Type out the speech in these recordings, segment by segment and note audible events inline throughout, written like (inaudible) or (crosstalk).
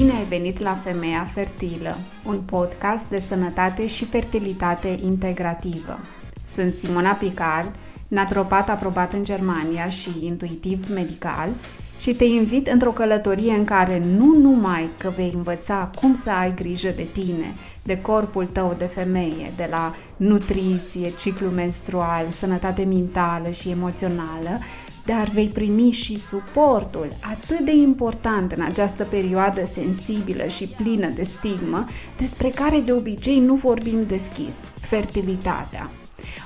Bine ai venit la Femeia Fertilă, un podcast de sănătate și fertilitate integrativă. Sunt Simona Picard, natropat aprobat în Germania și intuitiv medical și te invit într-o călătorie în care nu numai că vei învăța cum să ai grijă de tine, de corpul tău de femeie, de la nutriție, ciclu menstrual, sănătate mentală și emoțională, dar vei primi și suportul atât de important în această perioadă sensibilă și plină de stigmă, despre care de obicei nu vorbim deschis, fertilitatea.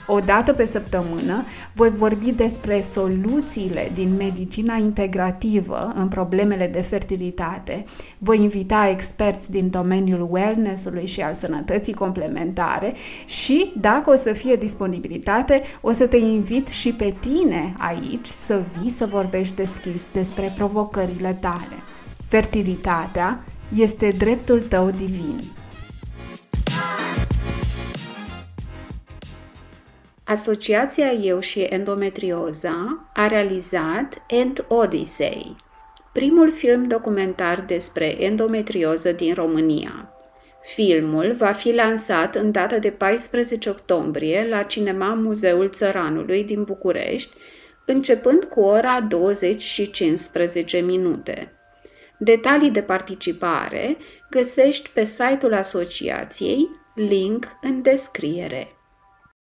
O dată pe săptămână voi vorbi despre soluțiile din medicina integrativă în problemele de fertilitate. Voi invita experți din domeniul wellness-ului și al sănătății complementare și, dacă o să fie disponibilitate, o să te invit și pe tine aici să vii să vorbești deschis despre provocările tale. Fertilitatea este dreptul tău divin. Asociația Eu și Endometrioza a realizat End Odyssey, primul film documentar despre endometrioză din România. Filmul va fi lansat în data de 14 octombrie la Cinema Muzeul Țăranului din București, începând cu ora 20 și 15 minute. Detalii de participare găsești pe site-ul asociației, link în descriere.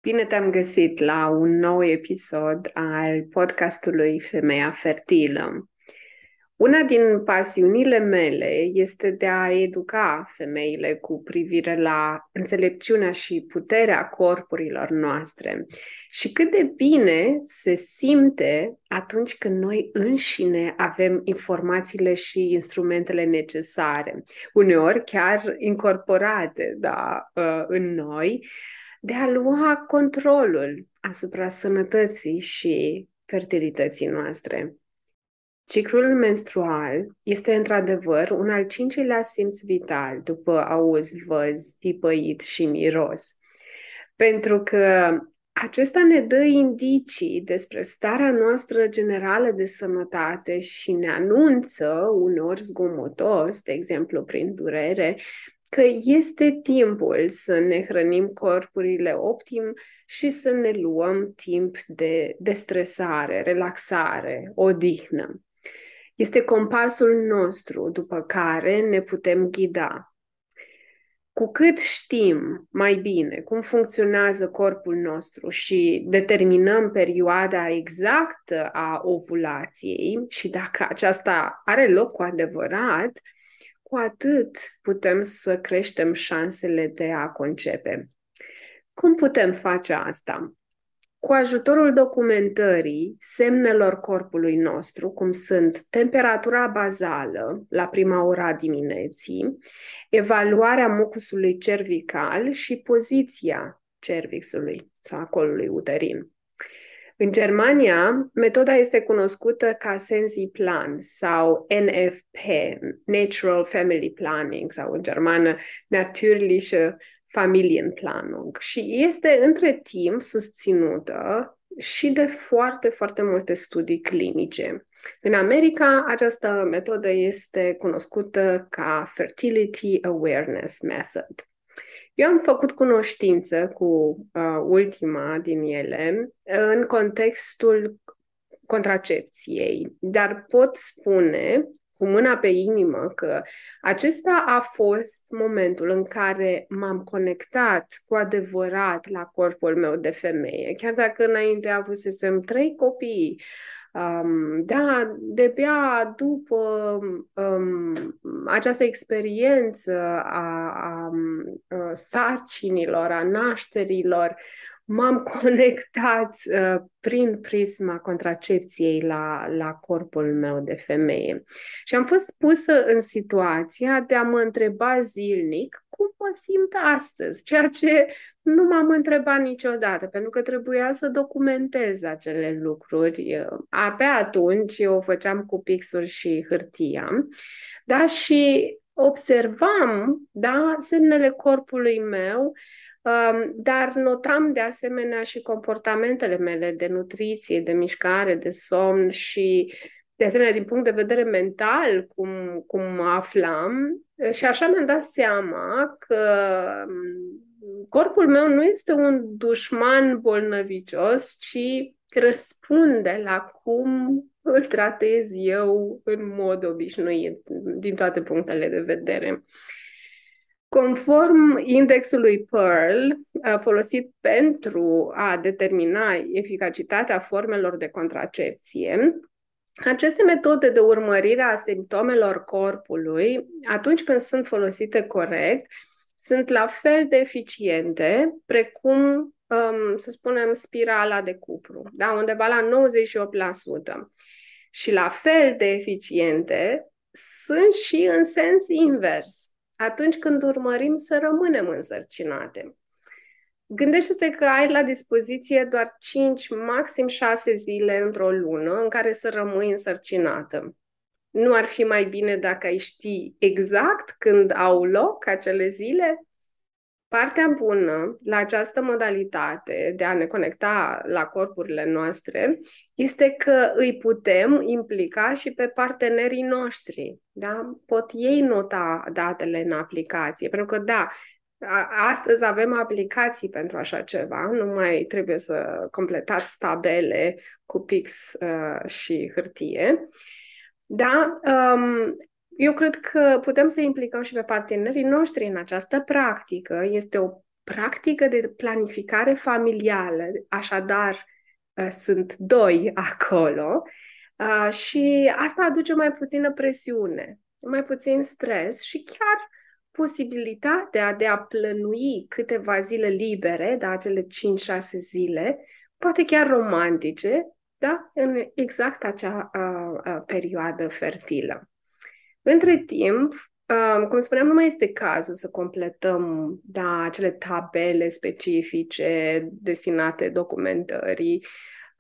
Bine te-am găsit la un nou episod al podcastului Femeia Fertilă. Una din pasiunile mele este de a educa femeile cu privire la înțelepciunea și puterea corpurilor noastre. Și cât de bine se simte atunci când noi înșine avem informațiile și instrumentele necesare, uneori chiar incorporate da, uh, în noi, de a lua controlul asupra sănătății și fertilității noastre. Ciclul menstrual este într-adevăr un al cincilea simț vital după auz, văz, pipăit și miros. Pentru că acesta ne dă indicii despre starea noastră generală de sănătate și ne anunță, uneori zgomotos, de exemplu prin durere, că este timpul să ne hrănim corpurile optim și să ne luăm timp de destresare, relaxare, odihnă. Este compasul nostru după care ne putem ghida. Cu cât știm mai bine cum funcționează corpul nostru și determinăm perioada exactă a ovulației și dacă aceasta are loc cu adevărat, cu atât putem să creștem șansele de a concepe. Cum putem face asta? Cu ajutorul documentării semnelor corpului nostru, cum sunt temperatura bazală la prima ora dimineții, evaluarea mucusului cervical și poziția cervixului sau colului uterin. În Germania, metoda este cunoscută ca Sensiplan sau NFP, Natural Family Planning, sau în germană Natürliche Familienplanung. Și este între timp susținută și de foarte, foarte multe studii clinice. În America, această metodă este cunoscută ca Fertility Awareness Method. Eu am făcut cunoștință cu uh, ultima din ele în contextul contracepției, dar pot spune cu mâna pe inimă că acesta a fost momentul în care m-am conectat cu adevărat la corpul meu de femeie. Chiar dacă înainte avusesem trei copii, Um, da, de-abia după um, această experiență a, a, a sarcinilor, a nașterilor, m-am (laughs) conectat uh, prin prisma contracepției la, la corpul meu de femeie. Și am fost pusă în situația de a mă întreba zilnic cum mă simt astăzi, ceea ce nu m-am întrebat niciodată, pentru că trebuia să documentez acele lucruri. Abia atunci eu o făceam cu pixuri și hârtia, da, și observam, da, semnele corpului meu Um, dar notam de asemenea și comportamentele mele de nutriție, de mișcare, de somn și de asemenea, din punct de vedere mental, cum, cum aflam, și așa mi-am dat seama că corpul meu nu este un dușman bolnăvicios, ci răspunde la cum îl tratez eu în mod obișnuit, din toate punctele de vedere. Conform indexului Pearl, folosit pentru a determina eficacitatea formelor de contracepție, aceste metode de urmărire a simptomelor corpului, atunci când sunt folosite corect, sunt la fel de eficiente precum, um, să spunem, spirala de cupru, da? undeva la 98%. Și la fel de eficiente sunt și în sens invers, atunci când urmărim să rămânem însărcinate. Gândește-te că ai la dispoziție doar 5, maxim 6 zile într-o lună în care să rămâi însărcinată. Nu ar fi mai bine dacă ai ști exact când au loc acele zile? Partea bună la această modalitate de a ne conecta la corpurile noastre este că îi putem implica și pe partenerii noștri. Da? Pot ei nota datele în aplicație. Pentru că, da, Astăzi avem aplicații pentru așa ceva, nu mai trebuie să completați tabele cu pix uh, și hârtie. Da, um, eu cred că putem să implicăm și pe partenerii noștri în această practică. Este o practică de planificare familială, așadar uh, sunt doi (laughs) acolo uh, și asta aduce mai puțină presiune, mai puțin stres și chiar posibilitatea de a plănui câteva zile libere, da, acele 5-6 zile, poate chiar romantice, da, în exact acea a, a, perioadă fertilă. Între timp, a, cum spuneam, nu mai este cazul să completăm da, acele tabele specifice destinate documentării,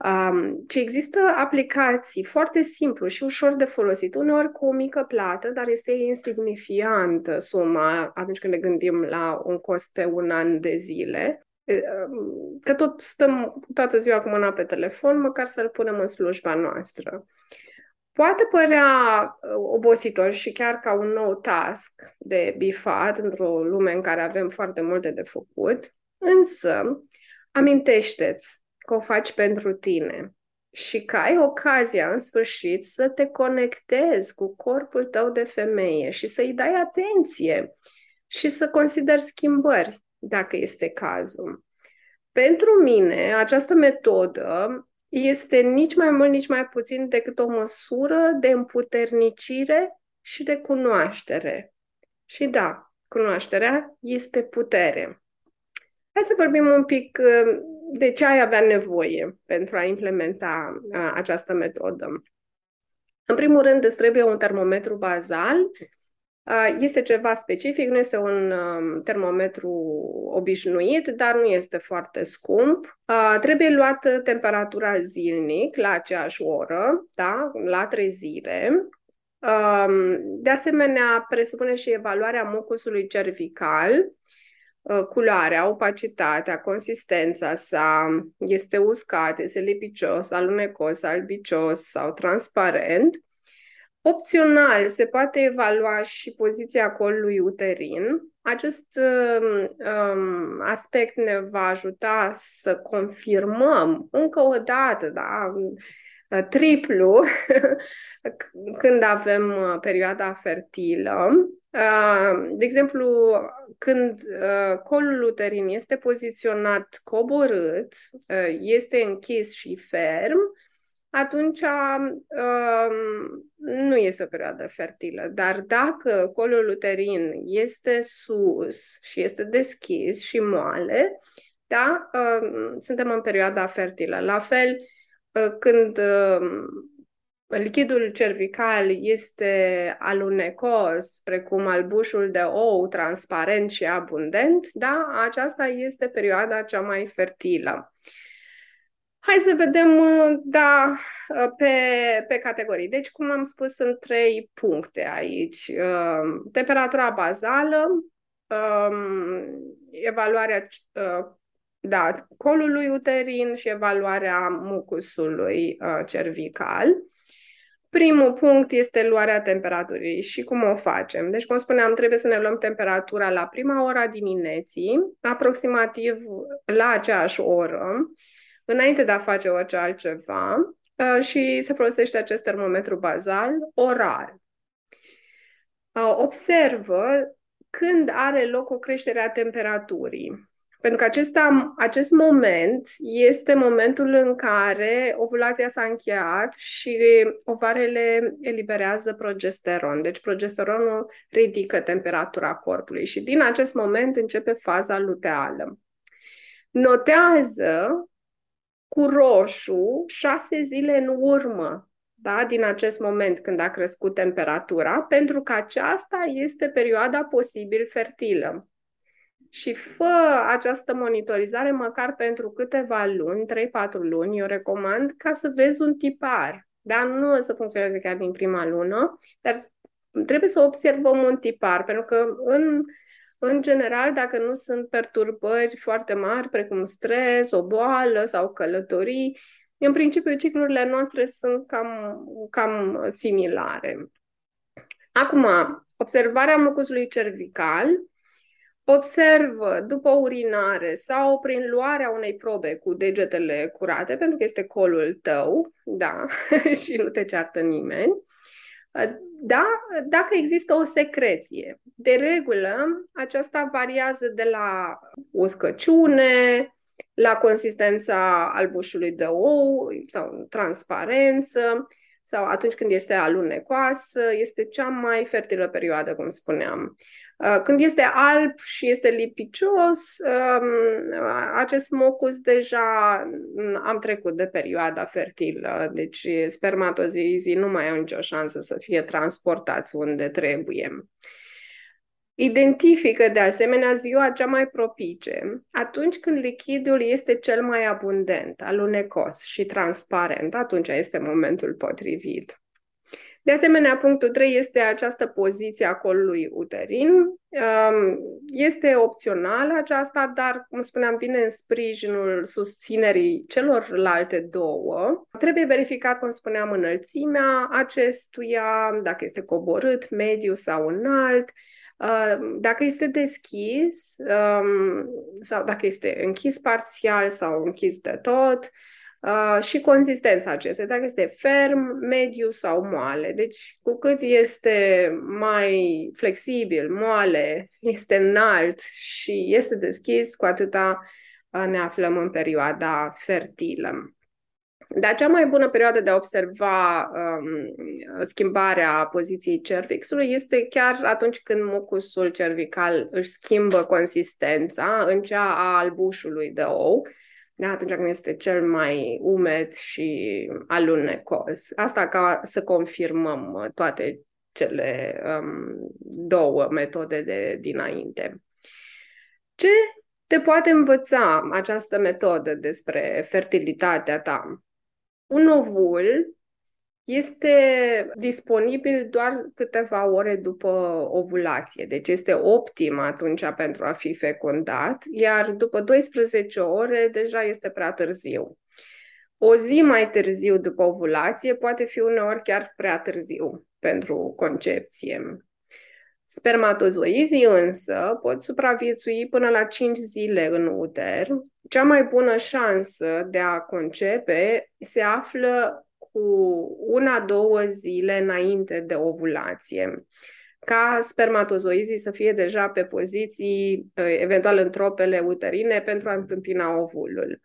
Um, ci există aplicații foarte simplu și ușor de folosit, uneori cu o mică plată, dar este insignifiantă suma atunci când ne gândim la un cost pe un an de zile. Că tot stăm toată ziua cu mâna pe telefon, măcar să-l punem în slujba noastră. Poate părea uh, obositor și chiar ca un nou task de bifat într-o lume în care avem foarte multe de făcut, însă amintește-ți că o faci pentru tine și că ai ocazia în sfârșit să te conectezi cu corpul tău de femeie și să-i dai atenție și să consideri schimbări, dacă este cazul. Pentru mine, această metodă este nici mai mult, nici mai puțin decât o măsură de împuternicire și de cunoaștere. Și da, cunoașterea este putere. Hai să vorbim un pic uh, de ce ai avea nevoie pentru a implementa a, această metodă? În primul rând, îți trebuie un termometru bazal. Este ceva specific, nu este un termometru obișnuit, dar nu este foarte scump. Trebuie luată temperatura zilnic la aceeași oră, da? la trezire. De asemenea, presupune și evaluarea mucusului cervical, Uh, culoarea, opacitatea, consistența sa, este uscat, este lipicios, alunecos, albicios sau transparent. Opțional, se poate evalua și poziția colului uterin. Acest um, um aspect ne va ajuta să confirmăm încă o dată, da, triplu, (laughs) când avem uh, perioada fertilă. Uh, de exemplu, când uh, colul uterin este poziționat coborât, este închis și ferm, atunci nu este o perioadă fertilă. Dar dacă colul uterin este sus și este deschis și moale, da, suntem în perioada fertilă. La fel, când lichidul cervical este alunecos, precum albușul de ou transparent și abundent, da, aceasta este perioada cea mai fertilă. Hai să vedem, da, pe, pe categorii. Deci, cum am spus, sunt trei puncte aici. Uh, temperatura bazală, um, evaluarea uh, da, colului uterin și evaluarea mucusului uh, cervical. Primul punct este luarea temperaturii și cum o facem. Deci, cum spuneam, trebuie să ne luăm temperatura la prima ora dimineții, aproximativ la aceeași oră, înainte de a face orice altceva uh, și se folosește acest termometru bazal orar. Uh, observă când are loc o creștere a temperaturii. Pentru că acesta, acest moment este momentul în care ovulația s-a încheiat și ovarele eliberează progesteron. Deci progesteronul ridică temperatura corpului și din acest moment începe faza luteală. Notează cu roșu șase zile în urmă da, din acest moment când a crescut temperatura, pentru că aceasta este perioada posibil fertilă. Și fă această monitorizare măcar pentru câteva luni, 3-4 luni, eu recomand, ca să vezi un tipar. Dar nu o să funcționeze chiar din prima lună, dar trebuie să observăm un tipar, pentru că în, în general, dacă nu sunt perturbări foarte mari, precum stres, o boală sau călătorii, în principiu ciclurile noastre sunt cam, cam similare. Acum, observarea mucusului cervical observă după urinare sau prin luarea unei probe cu degetele curate, pentru că este colul tău, da, (laughs) și nu te ceartă nimeni, da, dacă există o secreție. De regulă, aceasta variază de la uscăciune, la consistența albușului de ou sau transparență, sau atunci când este alunecoasă, este cea mai fertilă perioadă, cum spuneam. Uh, când este alb și este lipicios, um, acest mocus deja mm, am trecut de perioada fertilă, deci spermatozoizii nu mai au nicio șansă să fie transportați unde trebuie. Identifică de asemenea ziua cea mai propice, atunci când lichidul este cel mai abundent, alunecos și transparent, atunci este momentul potrivit. De asemenea, punctul 3 este această poziție a colului uterin. Um, este opțională aceasta, dar, cum spuneam, vine în sprijinul susținerii celorlalte două. Trebuie verificat, cum spuneam, înălțimea acestuia, dacă este coborât, mediu sau înalt, uh, dacă este deschis um, sau dacă este închis parțial sau închis de tot, Uh, și consistența acestuia, dacă este ferm, mediu sau moale. Deci, cu cât este mai flexibil, moale, este înalt și este deschis, cu atâta uh, ne aflăm în perioada fertilă. Dar cea mai bună perioadă de a observa um, schimbarea poziției cervixului este chiar atunci când mucusul cervical își schimbă consistența în cea a albușului de ou, da, atunci când este cel mai umed și alunecos. Asta ca să confirmăm uh, toate cele um, două metode de dinainte. Ce te poate învăța această metodă despre fertilitatea ta? Un ovul este disponibil doar câteva ore după ovulație, deci este optim atunci pentru a fi fecundat, iar după 12 ore deja este prea târziu. O zi mai târziu după ovulație poate fi uneori chiar prea târziu pentru concepție. Spermatozoizii însă pot supraviețui până la 5 zile în uter. Cea mai bună șansă de a concepe se află cu una-două zile înainte de ovulație ca spermatozoizii să fie deja pe poziții, ă, eventual în tropele uterine, pentru a întâmpina ovulul.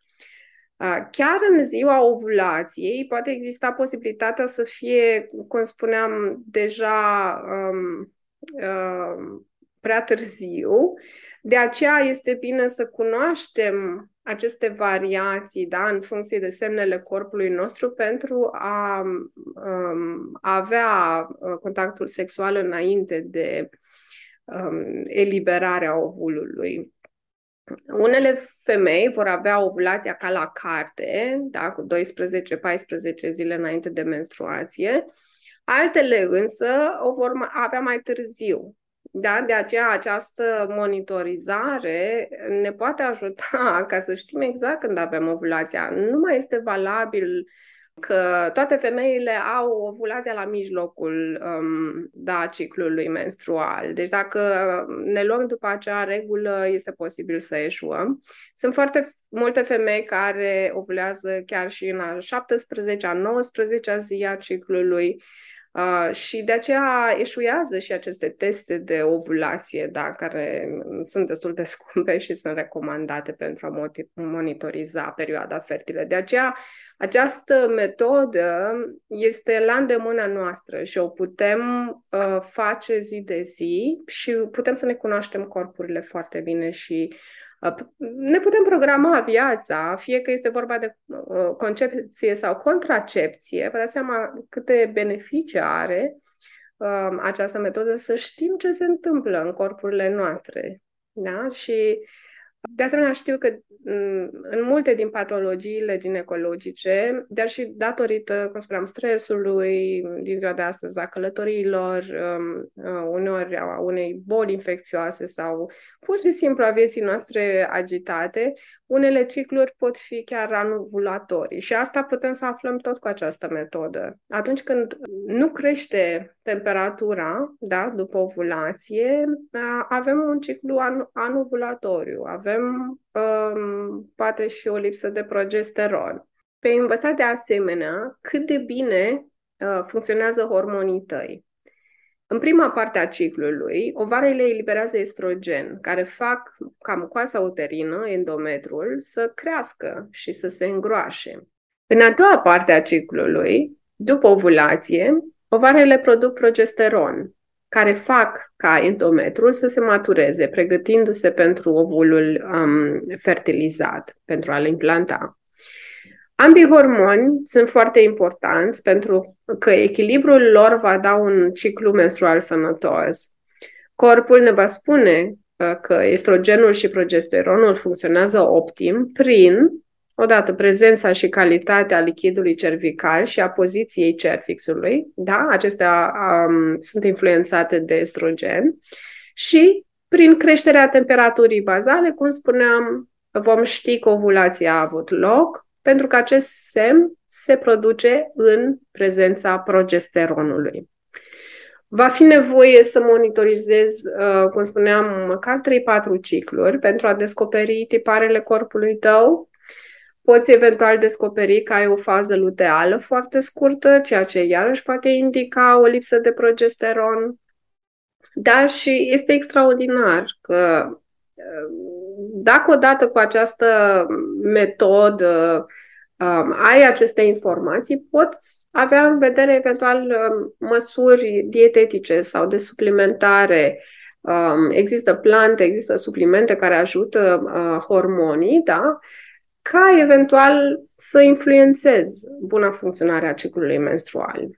Chiar în ziua ovulației poate exista posibilitatea să fie, cum spuneam, deja um, um, prea târziu. De aceea este bine să cunoaștem aceste variații da, în funcție de semnele corpului nostru pentru a um, avea uh, contactul sexual înainte de um, eliberarea ovulului. Unele femei vor avea ovulația ca la carte, da, cu 12-14 zile înainte de menstruație, altele însă o vor avea mai târziu, da, de aceea această monitorizare ne poate ajuta (laughs) ca să știm exact când avem ovulația. Nu mai este valabil că toate femeile au ovulația la mijlocul um, da, ciclului menstrual. Deci dacă ne luăm după acea regulă, este posibil să eșuăm. Sunt foarte multe femei care ovulează chiar și în a 17-a, 19-a zi a ciclului. Uh, și de aceea eșuează și aceste teste de ovulație, da, care sunt destul de (laughs) scumpe și sunt recomandate pentru a monitoriza perioada fertilă. De aceea, această metodă este la îndemâna noastră și o putem uh, face zi de zi și putem să ne cunoaștem corpurile foarte bine și ne putem programa viața, fie că este vorba de uh, concepție sau contracepție, vă dați seama câte beneficii are um, această metodă să știm ce se întâmplă în corpurile noastre. Da? Și de asemenea, știu că mm, în multe din patologiile ginecologice, dar și datorită, cum spuneam, stresului din ziua de astăzi, a călătoriilor, um, uh, uneori a unei boli infecțioase sau pur și simplu a vieții noastre agitate, unele cicluri pot fi chiar anovulatorii și asta putem să aflăm tot cu această metodă. Atunci când nu crește temperatura, da, după ovulație, avem un ciclu an- anovulatoriu, avem um, poate și o lipsă de progesteron. Pe învățat de asemenea cât de bine uh, funcționează hormonii tăi. În prima parte a ciclului, ovarele eliberează estrogen, care fac ca mucoasa uterină, endometrul, să crească și să se îngroașe. În a doua parte a ciclului, după ovulație, ovarele produc progesteron, care fac ca endometrul să se matureze, pregătindu-se pentru ovulul um, fertilizat, pentru a-l implanta. Ambii hormoni sunt foarte importanți pentru că echilibrul lor va da un ciclu menstrual sănătos. Corpul ne va spune uh, că estrogenul și progesteronul funcționează optim prin, odată, prezența și calitatea lichidului cervical și a poziției cervixului, da? Acestea um, sunt influențate de estrogen, și prin creșterea temperaturii bazale, cum spuneam, vom ști că ovulația a avut loc, pentru că acest semn se produce în prezența progesteronului. Va fi nevoie să monitorizez, uh, cum spuneam, măcar 3-4 cicluri pentru a descoperi tiparele corpului tău. Poți eventual descoperi că ai o fază luteală foarte scurtă, ceea ce iarăși poate indica o lipsă de progesteron. Da, și este extraordinar că uh, dacă odată cu această metodă um, ai aceste informații, poți avea în vedere eventual um, măsuri dietetice sau de suplimentare. Um, există plante, există suplimente care ajută uh, hormonii, da? ca eventual să influențezi buna funcționare a ciclului menstrual.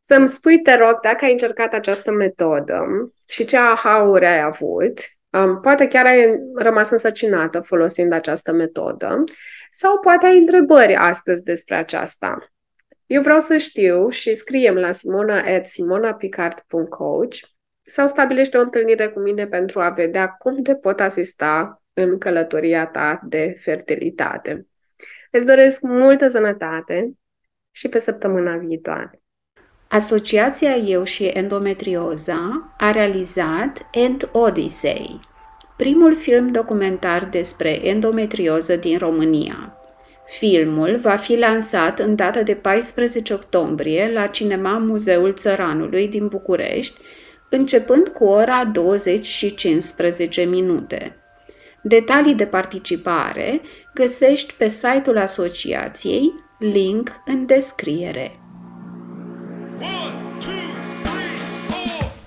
Să-mi spui, te rog, dacă ai încercat această metodă și ce aha-uri ai avut Um, poate chiar ai rămas însărcinată folosind această metodă sau poate ai întrebări astăzi despre aceasta. Eu vreau să știu și scriem la simona at simonapicard.coach sau stabilește o întâlnire cu mine pentru a vedea cum te pot asista în călătoria ta de fertilitate. Îți doresc multă sănătate și pe săptămâna viitoare. Asociația Eu și Endometrioza a realizat End Odyssey, primul film documentar despre endometrioză din România. Filmul va fi lansat în data de 14 octombrie la Cinema Muzeul Țăranului din București, începând cu ora 20 și 15 minute. Detalii de participare găsești pe site-ul asociației, link în descriere.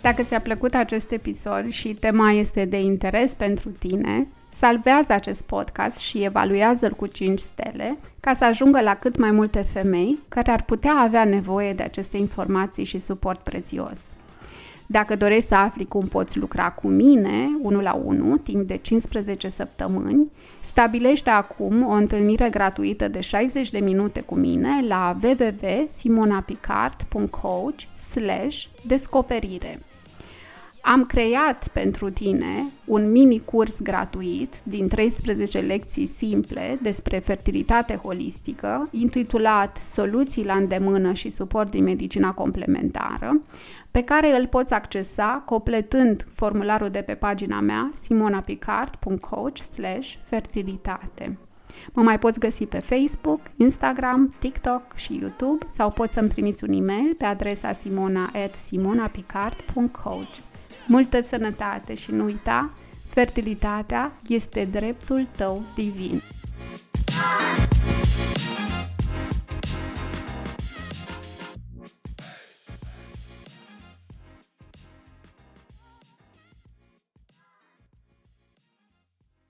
Dacă ți-a plăcut acest episod și tema este de interes pentru tine, salvează acest podcast și evaluează-l cu 5 stele ca să ajungă la cât mai multe femei care ar putea avea nevoie de aceste informații și suport prețios. Dacă dorești să afli cum poți lucra cu mine, unul la unul, timp de 15 săptămâni, stabilește acum o întâlnire gratuită de 60 de minute cu mine la www.simonapicard.coach descoperire. Am creat pentru tine un mini curs gratuit din 13 lecții simple despre fertilitate holistică, intitulat Soluții la îndemână și suport din medicina complementară, pe care îl poți accesa completând formularul de pe pagina mea simonapicard.coach fertilitate. Mă mai poți găsi pe Facebook, Instagram, TikTok și YouTube sau poți să-mi trimiți un e-mail pe adresa simona.simonapicard.coach multă sănătate și nu uita, fertilitatea este dreptul tău divin.